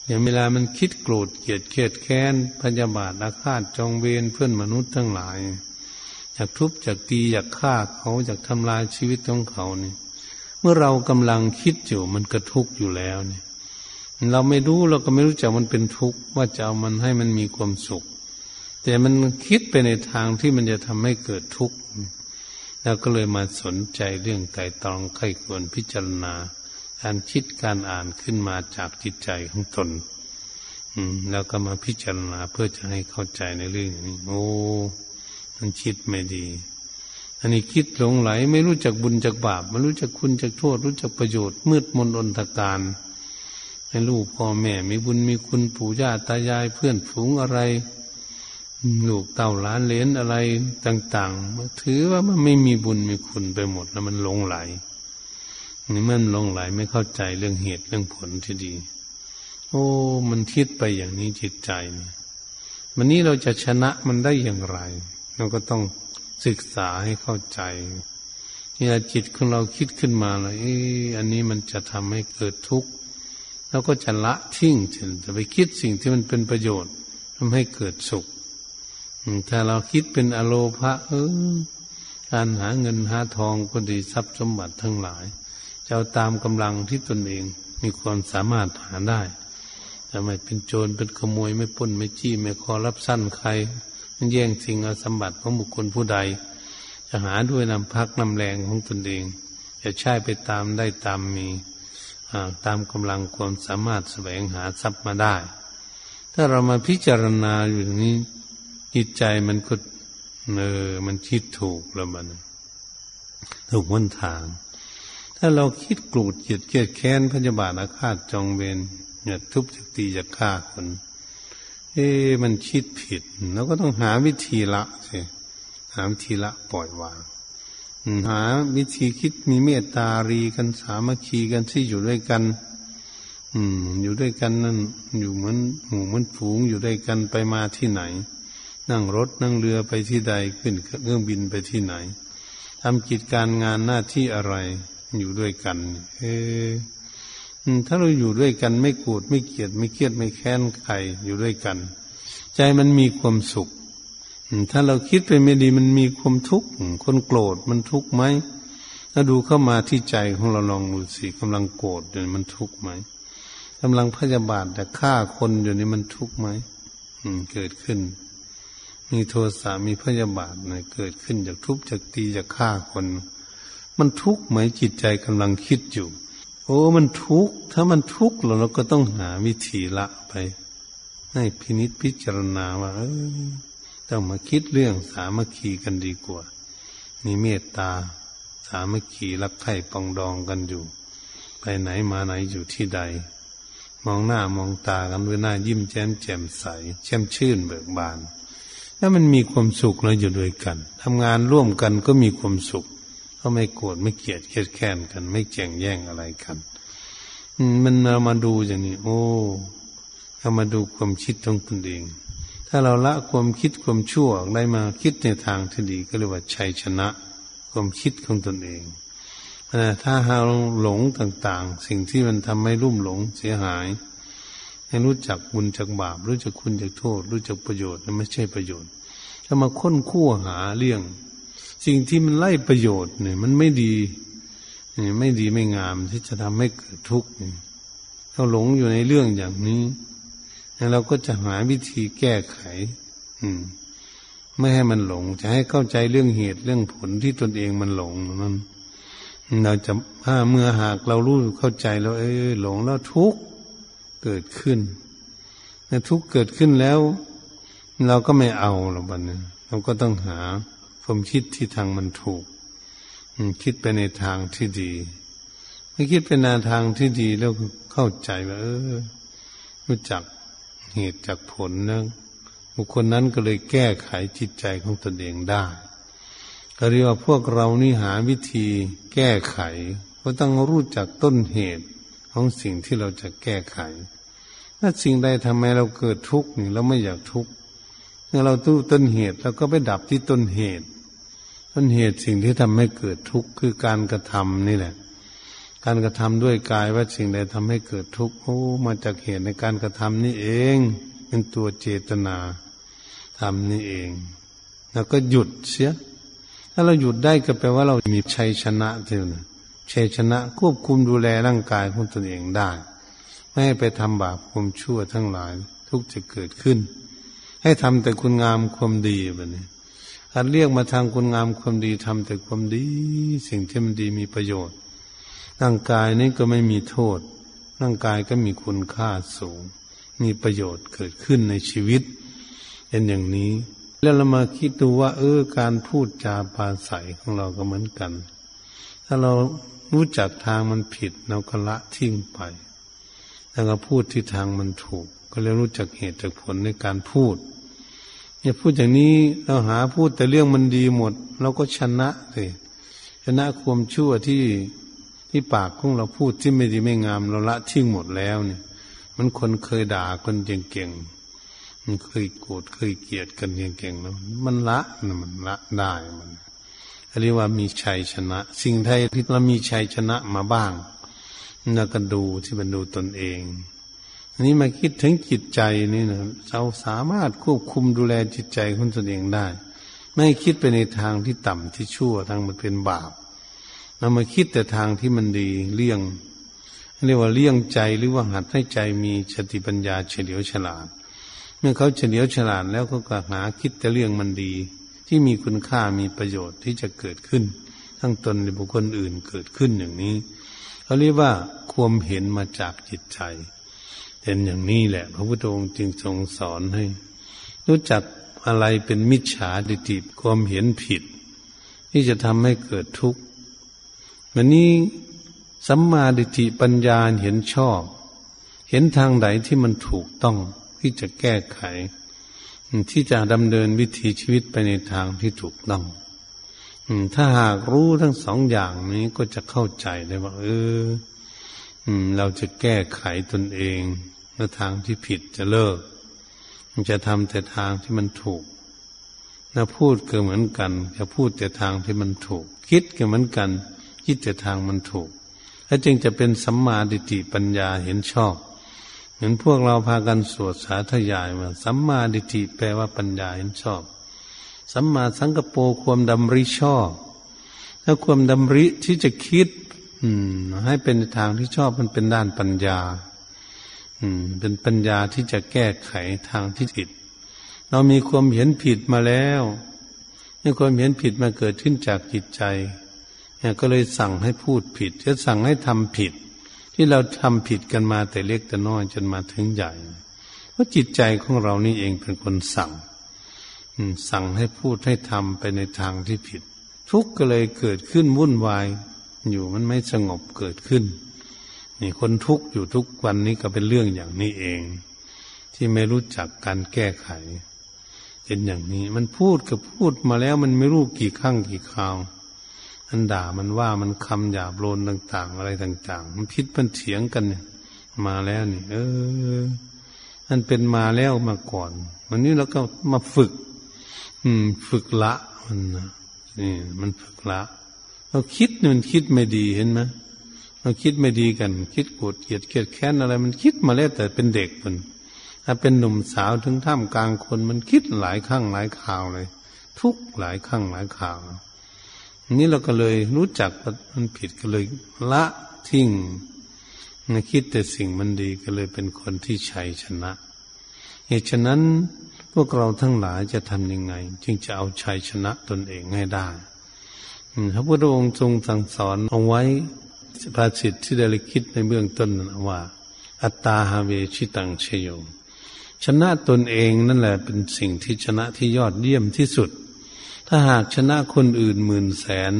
อย่างเวลามันคิดโกรธเกลียดเคียดแค้นพยาบาทอาฆาตจองเวรเพื่อนมนุษย์ทั้งหลายอยากทุบอยากตีอยากฆ่าเขาอยากทำลายชีวิตของเขาเนี่ยเมื่อเรากำลังคิดอยู่มันก็ทุกอยู่แล้วเนี่ย เราไม่รู้เราก็ไม่รู้จักมันเป็นทุกข์ว่าจะเอามันให้มันมีความสุข แต่มันคิดไปในทางที่มันจะทำให้เกิดทุกข์เราก็เลยมาสนใจเรื่องไต่ตรองไข้ควรพิจารณา การคิดการอ่านขึ้นมาจากจิตใจของตน อืม แล้วก็มาพิจารณาเพื่อจะให้เข้าใจในเรื่องนี้ โอ้ มันคิดไม่ดี อันนี้คิดหลงไหล ไม่รู้จักบุญจักบาปไม่รู้จักคุณจักโทษ รู้จักประโยชน์ มืดมนอนตการให้ลูกพ่อแม่ มีบุญมีคุณปู่ย่าตายายเพื่อนฝูงอะไรลูกเต่าล้านเลนอะไรต่าง ๆ ถือว่ามันไม่มีบุญมีคุณไปหมดแล้วมันหลงไหล นี่มันลงไหลไม่เข้าใจเรื่องเหตุเรื่องผลที่ดี โอ้ มันคิดไปอย่างนี้จิตใจเนี่ยวันนี้เราจะชนะมันได้อย่างไร เราก็ต้องศึกษาให้เข้าใจนี่จิตของเราคิดขึ้นมาเลยเอออันนี้มันจะทำให้เกิดทุกข์เราก็จะละทิ้งจะไปคิดสิ่งที่มันเป็นประโยชน์ทำให้เกิดสุขถ้าเราคิดเป็นอโลภะเออการหาเงินหาทองก็ดีทรัพย์สมบัติทั้งหลาย จะเอาตามกำลังที่ตนเองมีความสามารถหาได้จะไม่เป็นโจรเป็นขโมยไม่ป้นไม่จี้ไม่คอรับสั้นใครมันแย่งสิ่งเอาสมบัติของบุคคลผู้ใด จะหาด้วยนำพักนำแรงของตนเอง จะใช้ไปตามได้ตามมีตามกำลังความสามารถแสวงหาทรัพย์มาได้ ถ้าเรามาพิจารณาอยู่อย่างนี้จิตใจมันก็เออมันคิดถูกแล้วมันถูกวันทาง ถ้าเราคิดกรูดเกลียดเกลียดแค้นพยาบาทอาฆาตจองเวรเนี่ยทุบจะตีจะฆ่าคน เอ๊มันคิดผิดเราก็ต้องหาวิธีละสิหาวิธีละปล่อยวางหาวิธีคิดมีเมตตารีกันสามัคคีกันที่อยู่ด้วยกัน อืม อยู่ด้วยกันนั่นอยู่เหมือนหมู่เหมือนฝูงอยู่ด้วยกันไปมาที่ไหน นั่งรถนั่งเรือไปที่ใดขึ้นเครื่องบินไปที่ไหนทำกิจการงานหน้าที่อะไร อยู่ด้วยกัน เออถ้าเราอยู่ด้วยกันไม่โกรธไม่เกลียดไม่เครียดไม่แค้นใครอยู่ด้วยกัน ใจมันมีความสุข ถ้าเราคิดไปไม่ดีมันมีความทุกข์คนโกรธมันทุกข์ไหมถ้าดูเข้ามาที่ใจของเราลองดูสิกำลังโกรธอยู่มันทุกข์ไหมกำลังพยาบาทแต่ฆ่าคนอยู่นี่มันทุกข์ไหมเกิดขึ้น มีโทสะมีพยาบาทเนี่ยเกิดขึ้นจากทุบจากตีจากฆ่าคน มันทุกข์ไหมจิตใจกำลังคิดอยู่ โอ้มันทุกข์ถ้ามันทุกข์เราเราก็ต้องหาวิธีละไป ให้พินิษพิจารณาว่าเออต้องมาคิดเรื่องสามัคคีกันดีกว่ามีเมตตา สามัคคีรักใคร่ปองดองกันอยู่ ไปไหนมาไหนอยู่ที่ใด มองหน้ามองตากันด้วยหน้ายิ้มแย้มแจ่มใสแช่มชื่นเบิกบานแล้วมันมีความสุขเราอยู่ด้วยกันทำงานร่วมกันก็มีความสุข ก็ไม่โกรธไม่เกลียดเกลียดแค้นกัน ไม่แจ่งแย่งอะไรกัน มันเรามาดูอย่างนี้ โอ้เรามาดูความคิดของตนเอง ถ้าเราละความคิดความชั่วได้มาคิดในทางที่ดีก็เรียกว่าชัยชนะ ความคิดของตนเองถ้าเราหลงต่างๆ สิ่งที่มันทำให้รุ่มหลงเสียหาย ให้รู้จักบุญจากบาป รู้จักคุณจากโทษ รู้จักประโยชน์นั้นไม่ใช่ประโยชน์ถ้ามาค้นคั่วหาเรื่อง สิ่งที่มันไล่ประโยชน์เนี่ย มันไม่ดีไม่ดีไม่งามที่จะทำให้เกิดทุกข์เราหลงอยู่ในเรื่องอย่างนี้เราก็จะหาวิธีแก้ไข อืม ไม่ให้มันหลง จะให้เข้าใจเรื่องเหตุเรื่องผลที่ตนเองมันหลงนั้นเราจะถ้าเมื่อหากเรารู้เข้าใจแล้ว เออหลงแล้วทุกข์เกิดขึ้นทุกข์เกิดขึ้นแล้ว เราก็ไม่เอาหรอกบัดนี้เราก็ต้องหา ความคิดที่ทางมันถูกคิดไปในทางที่ดีไม่คิดไปในทางที่ดีแล้วเข้าใจว่าเออ รู้จักเหตุจากผลนะบุคคลนั้นก็เลยแก้ไขจิตใจของตนเองได้ก็เรียกว่าพวกเรานี่หาวิธีแก้ไขก็ต้องรู้จักต้นเหตุของสิ่งที่เราจะแก้ไข ถ้าสิ่งใดทำให้เราเกิดทุกข์นี่เราไม่อยากทุกข์เมื่อเราตู้ต้นเหตุเราก็ไปดับที่ต้นเหตุ ต้นเหตุสิ่งที่ทำให้เกิดทุกข์คือการกระทำนี่แหละ การกระทำด้วยกายว่าสิ่งใดทำให้เกิดทุกข์โอ้มาจากเหตุในการกระทำนี่เอง เป็นตัวเจตนาทำนี่เอง แล้วก็หยุดเสีย ถ้าเราหยุดได้ก็แปลว่าเรามีชัยชนะเท่านั้นชัยชนะควบคุมดูแลร่างกายของตนเองได้ ไม่ให้ไปทำบาปความชั่วทั้งหลาย ทุกจะเกิดขึ้น ให้ทำแต่คุณงามความดีแบบนี้ อันเรียกมาทางคุณงามความดีทำแต่ความดี สิ่งที่มันดีมีประโยชน์ ร่างกายนี้ก็ไม่มีโทษ ร่างกายก็มีคุณค่าสูง มีประโยชน์เกิดขึ้นในชีวิตเป็นอย่างนี้ แล้วเรามาคิดดูว่า เออ การพูดจาปาใสของเราก็เหมือนกัน ถ้าเรารู้จักทางมันผิดเราก็ละทิ้งไปแล้วก็พูดที่ทางมันถูก ก็เลยรู้จักเหตุจากผลในการพูด อย่าพูดอย่างนี้เราหาพูดแต่เรื่องมันดีหมด เราก็ชนะเลยชนะความชั่วที่ที่ปากของเราพูดที่ไม่ดีไม่งาม เราละทิ้งหมดแล้วเนี่ย มันคนเคยด่าคนเก่งๆมันเคยโกรธเคยเกลียดกันเก่งๆแล้วมันละมันละได้มันเรียกว่ามีชัยชนะ สิ่งไทยที่เรามีชัยชนะมาบ้างเราก็ดูที่มันดูตนเอง นี้มาคิดถึงจิตใจนี่นะเราสามารถควบคุมดูแลจิตใจของตนเองได้ ไม่คิดไปในทางที่ต่ำที่ชั่วทางมันเป็นบาปเรามาคิดแต่ทางที่มันดีเลี่ยงเรียกว่าเลี่ยงใจหรือว่าหัดให้ใจมีสติปัญญาเฉลียวฉลาด เมื่อเขาเฉลียวฉลาดแล้วก็กหาคิดแต่เรื่องมันดี ที่มีคุณค่ามีประโยชน์ที่จะเกิดขึ้น ทั้งตนหรือบุคคลอื่นเกิดขึ้นอย่างนี้เขาเรียกว่าความเห็นมาจากจิตใจ เป็นอย่างนี้แหละ พระพุทธองค์จึงทรงสอนให้ รู้จักอะไรเป็นมิจฉาดิติความเห็นผิด ที่จะทำให้เกิดทุกข์วันนี้สัมมาดิจิปัญญาเห็นชอบ เห็นทางไหนที่มันถูกต้องที่จะแก้ไข ที่จะดำเนินวิถีชีวิตไปในทางที่ถูกต้องถ้าหากรู้ทั้งสองอย่างนี้ก็จะเข้าใจได้ว่า เออ เราจะแก้ไขตนเองในทางที่ผิดจะเลิก จะทำแต่ทางที่มันถูกนะพูดก็เหมือนกัน จะพูดแต่ทางที่มันถูก คิดก็เหมือนกัน คิดแต่ทางมันถูกและจึงจะเป็นสัมมาดิติปัญญาเห็นชอบ เหมือนพวกเราพากันสวดสาธยายว่าสัมมาดิติแปลว่าปัญญาเห็นชอบ สัมมาสังกปรความดำริชอบ ถ้าความดำริที่จะคิด อืม ให้เป็นทางที่ชอบมันเป็นด้านปัญญา อืม เป็นปัญญาที่จะแก้ไขทางที่ผิด เรามีความเห็นผิดมาแล้วนี่ความเห็นผิดมาเกิดขึ้นจากจิตใจเนี่ยก็เลยสั่งให้พูดผิดจะสั่งให้ทำผิด ที่เราทำผิดกันมาแต่เล็กแต่น้อยจนมาถึงใหญ่เพราะจิตใจของเรานี่เองเป็นคนสั่งสั่งให้พูดให้ทำไปในทางที่ผิด ทุกข์ก็เลยเกิดขึ้นวุ่นวาย อยู่มันไม่สงบเกิดขึ้น นี่คนทุกข์อยู่ทุกวันนี้ก็เป็นเรื่องอย่างนี้เอง ที่ไม่รู้จักการแก้ไขเป็นอย่างนี้ มันพูดกับพูดมาแล้วมันไม่รู้กี่ครั้งกี่คราวมันด่ามันว่ามันคำหยาบโลนต่าง ๆ อะไรต่าง ๆ มันพิษมันเถียงกันเนี่ย มาแล้วนี่ เออมันเป็นมาแล้วมาก่อนวันนี้เราก็มาฝึก อืม ฝึกละมันนะนี่มันฝึกละ เราคิดมันคิดไม่ดีเห็นไหมเราคิดไม่ดีกัน คิดโกรธเกลียดเกลียดแค้นอะไร มันคิดมาแล้วแต่เป็นเด็กมันถ้าเป็นหนุ่มสาวถึงท่ามกลางคนมันคิดหลายครั้งหลายข่าวเลย ทุกหลายครั้งหลายข่าวนี้เราก็เลยรู้จักมันผิดก็เลยละทิ้งคิดแต่สิ่งมันดีก็เลยเป็นคนที่ชัยชนะเหตุฉะนั้นพวกเราทั้งหลายจะทำยังไง จึงจะเอาชัยชนะตนเองให้ได้ พระพุทธองค์ทรงสั่งสอนเอาไว้ภาษิตที่ได้คิดในเบื้องต้นว่า อัตตาฮาเวชิตังเชโยชนะตนเองนั่นแหละเป็นสิ่งที่ชนะที่ยอดเยี่ยมที่สุด ถ้าหากชนะคนอื่นหมื่นแสน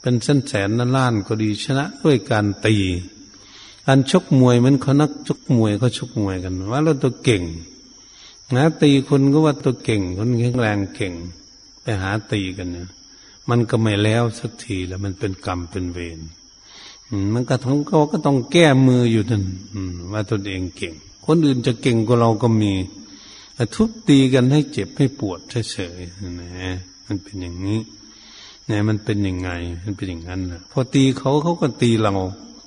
เป็นเส้นแสนนั่นล้านก็ดีชนะด้วยการตีการชกมวยมันเขานักชกมวยเขาชกมวยกัน ว่าเราตัวเก่งนะตีคนก็ว่าตัวเก่ง คนแข็งแรงเก่ง ไปหาตีกันเนี่ย มันก็ไม่แล้วสักทีแล้วมันเป็นกรรมเป็นเวรมันก็ทั้งเขาก็ต้องแก้มืออยู่นั่นว่าตนเองเก่ง คนอื่นจะเก่งกว่าเราก็มีทุบตีกันให้เจ็บให้ปวดเฉยๆนะมันเป็นอย่างนี้นี่ยมันเป็นยังไง มันเป็นอย่างนั้นนะพอตีเขาเขาก็ตีเรา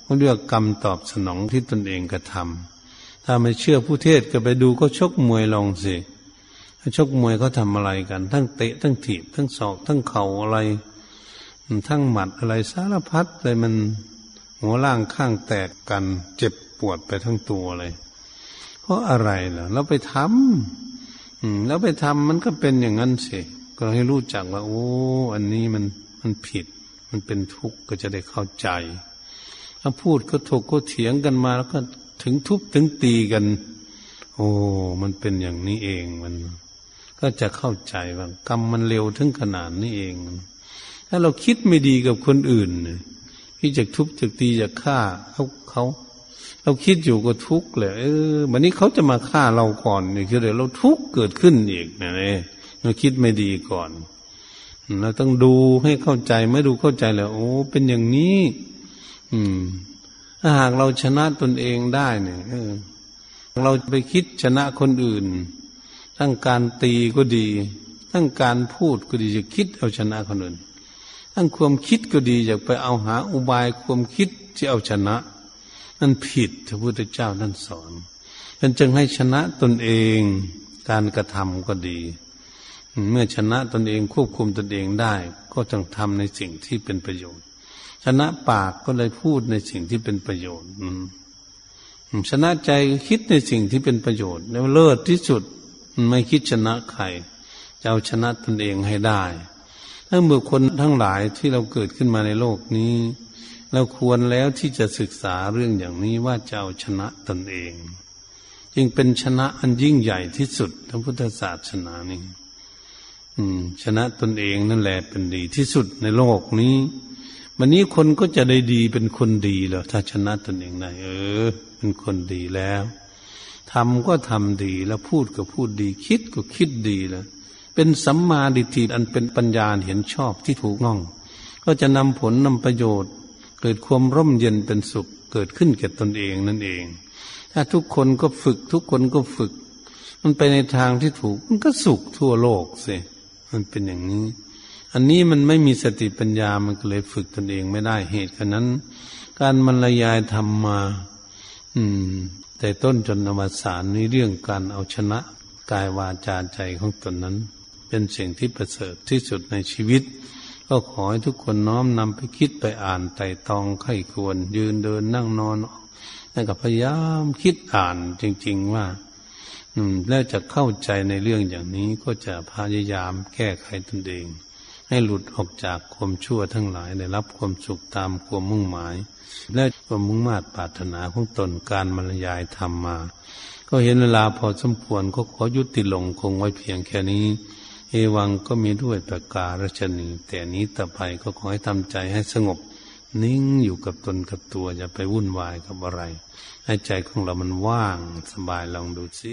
เขาเรียกกรรมตอบสนองที่ตนเองกระทำถ้าไม่เชื่อผู้เทศก็ไปดูก็ชกมวยลองสิ ชกมวยเขาทาอะไรกัน ทั้งเตะ ทั้งถีบ ทั้งศอก ทั้งเข่าอะไร ทั้งหมัดอะไรสารพัดเลยมันหัวล่างข้างแตกกันเจ็บปวดไปทั้งตัวเลย เพราะอะไรล่ะ เราไปทำแล้วไปทำมันก็เป็นอย่างนั้นสิก็ให้รู้จักว่า โอ้ อันนี้มันมันผิด มันเป็นทุกข์ก็จะได้เข้าใจถ้าพูดก็ถกก็เถียงกันมาแล้วก็ถึงทุบถึงตีกัน โอ้ มันเป็นอย่างนี้เองมัน ก็จะเข้าใจว่ากรรมมันเร็วถึงขนาดนี้เอง ถ้าเราคิดไม่ดีกับคนอื่นที่จะทุบจะตีจะฆ่าเขาเขาเราคิดอยู่ก็ทุกข์เลยเออวันนี้เขาจะมาฆ่าเราก่อนนี่คือเดี๋ยวเราทุกข์เกิดขึ้นอีกนะเนี่ยเราคิดไม่ดีก่อนเราต้องดูให้เข้าใจไม่ดูเข้าใจแล้ว โอ้เป็นอย่างนี้ อืม ถ้าหากเราชนะตนเองได้เนี่ยเออเราไปคิดชนะคนอื่น ทั้งการตีก็ดี ทั้งการพูดก็ดีจะคิดเอาชนะคนอื่นทั้งความคิดก็ดีอยากไปเอาหาอุบายความคิดที่เอาชนะ นั่นผิดพระพุทธเจ้านั่นสอนเป็นจึงให้ชนะตนเอง การกระทำก็ดี เมื่อชนะตนเองควบคุมตนเองได้ ก็ต้องทำในสิ่งที่เป็นประโยชน์ ชนะปากก็เลยพูดในสิ่งที่เป็นประโยชน์ชนะใจคิดในสิ่งที่เป็นประโยชน์แล้วเลิศที่สุด มันไม่คิดชนะใครจะเอาชนะตนเองให้ได้ ถ้าเมื่อคนทั้งหลายที่เราเกิดขึ้นมาในโลกนี้ เราควรแล้วที่จะศึกษาเรื่องอย่างนี้ว่าจะเอาชนะตนเอง จึงเป็นชนะอันยิ่งใหญ่ที่สุดทั้งพุทธศาสนานี้ชนะตนเองนั่นแหละเป็นดีที่สุดในโลกนี้วันนี้คนก็จะได้ดีเป็นคนดีแล้วถ้าชนะตนเองได้เออ เป็นคนดีแล้ว ทำก็ทำดี แล้วพูดก็พูดดี คิดก็คิดดีแล้วเป็นสัมมาดิฏฐิอันเป็นปัญญาเห็นชอบที่ถูกง่อง ก็จะนำผลนำประโยชน์ เกิดความร่มเย็นเป็นสุข เกิดขึ้นแก่ตนเองนั่นเอง ถ้าทุกคนก็ฝึก ทุกคนก็ฝึก มันไปในทางที่ถูก มันก็สุขทั่วโลกสิมันเป็นอย่างนี้ อันนี้มันไม่มีสติปัญญามันก็เลยฝึกตนเองไม่ได้เหตุฉะนั้น การบรรยายธรรมมา อืม แต่ต้นจนอวสานในเรื่องการเอาชนะกายวาจาใจของตนนั้น เป็นสิ่งที่ประเสริฐที่สุดในชีวิต ก็ขอให้ทุกคนน้อมนำไปคิดไปอ่านไต่ตองไข้ควร ยืนเดินนั่งนอนแล้วก็พยายามคิดอ่านจริง ๆว่า อืม แล้วจะเข้าใจในเรื่องอย่างนี้ก็จะพยายามแก้ไขตนเอง ให้หลุดออกจากความชั่วทั้งหลายได้รับความสุขตามความมุ่งหมาย และความมุ่งมา่ปรารถนาของตนการบรรยายธรรมมา ก็เห็นเวลาพอสมควรก็ขอยุติลงคงไว้เพียงแค่นี้ เอวังก็มีด้วยประการชนี แต่นี้ต่อไปก็ขอให้ทำใจให้สงบ นิ่งอยู่กับตนกับตัวอย่าไปวุ่นวายกับอะไร ให้ใจของเรามันว่างสบายลองดูสิ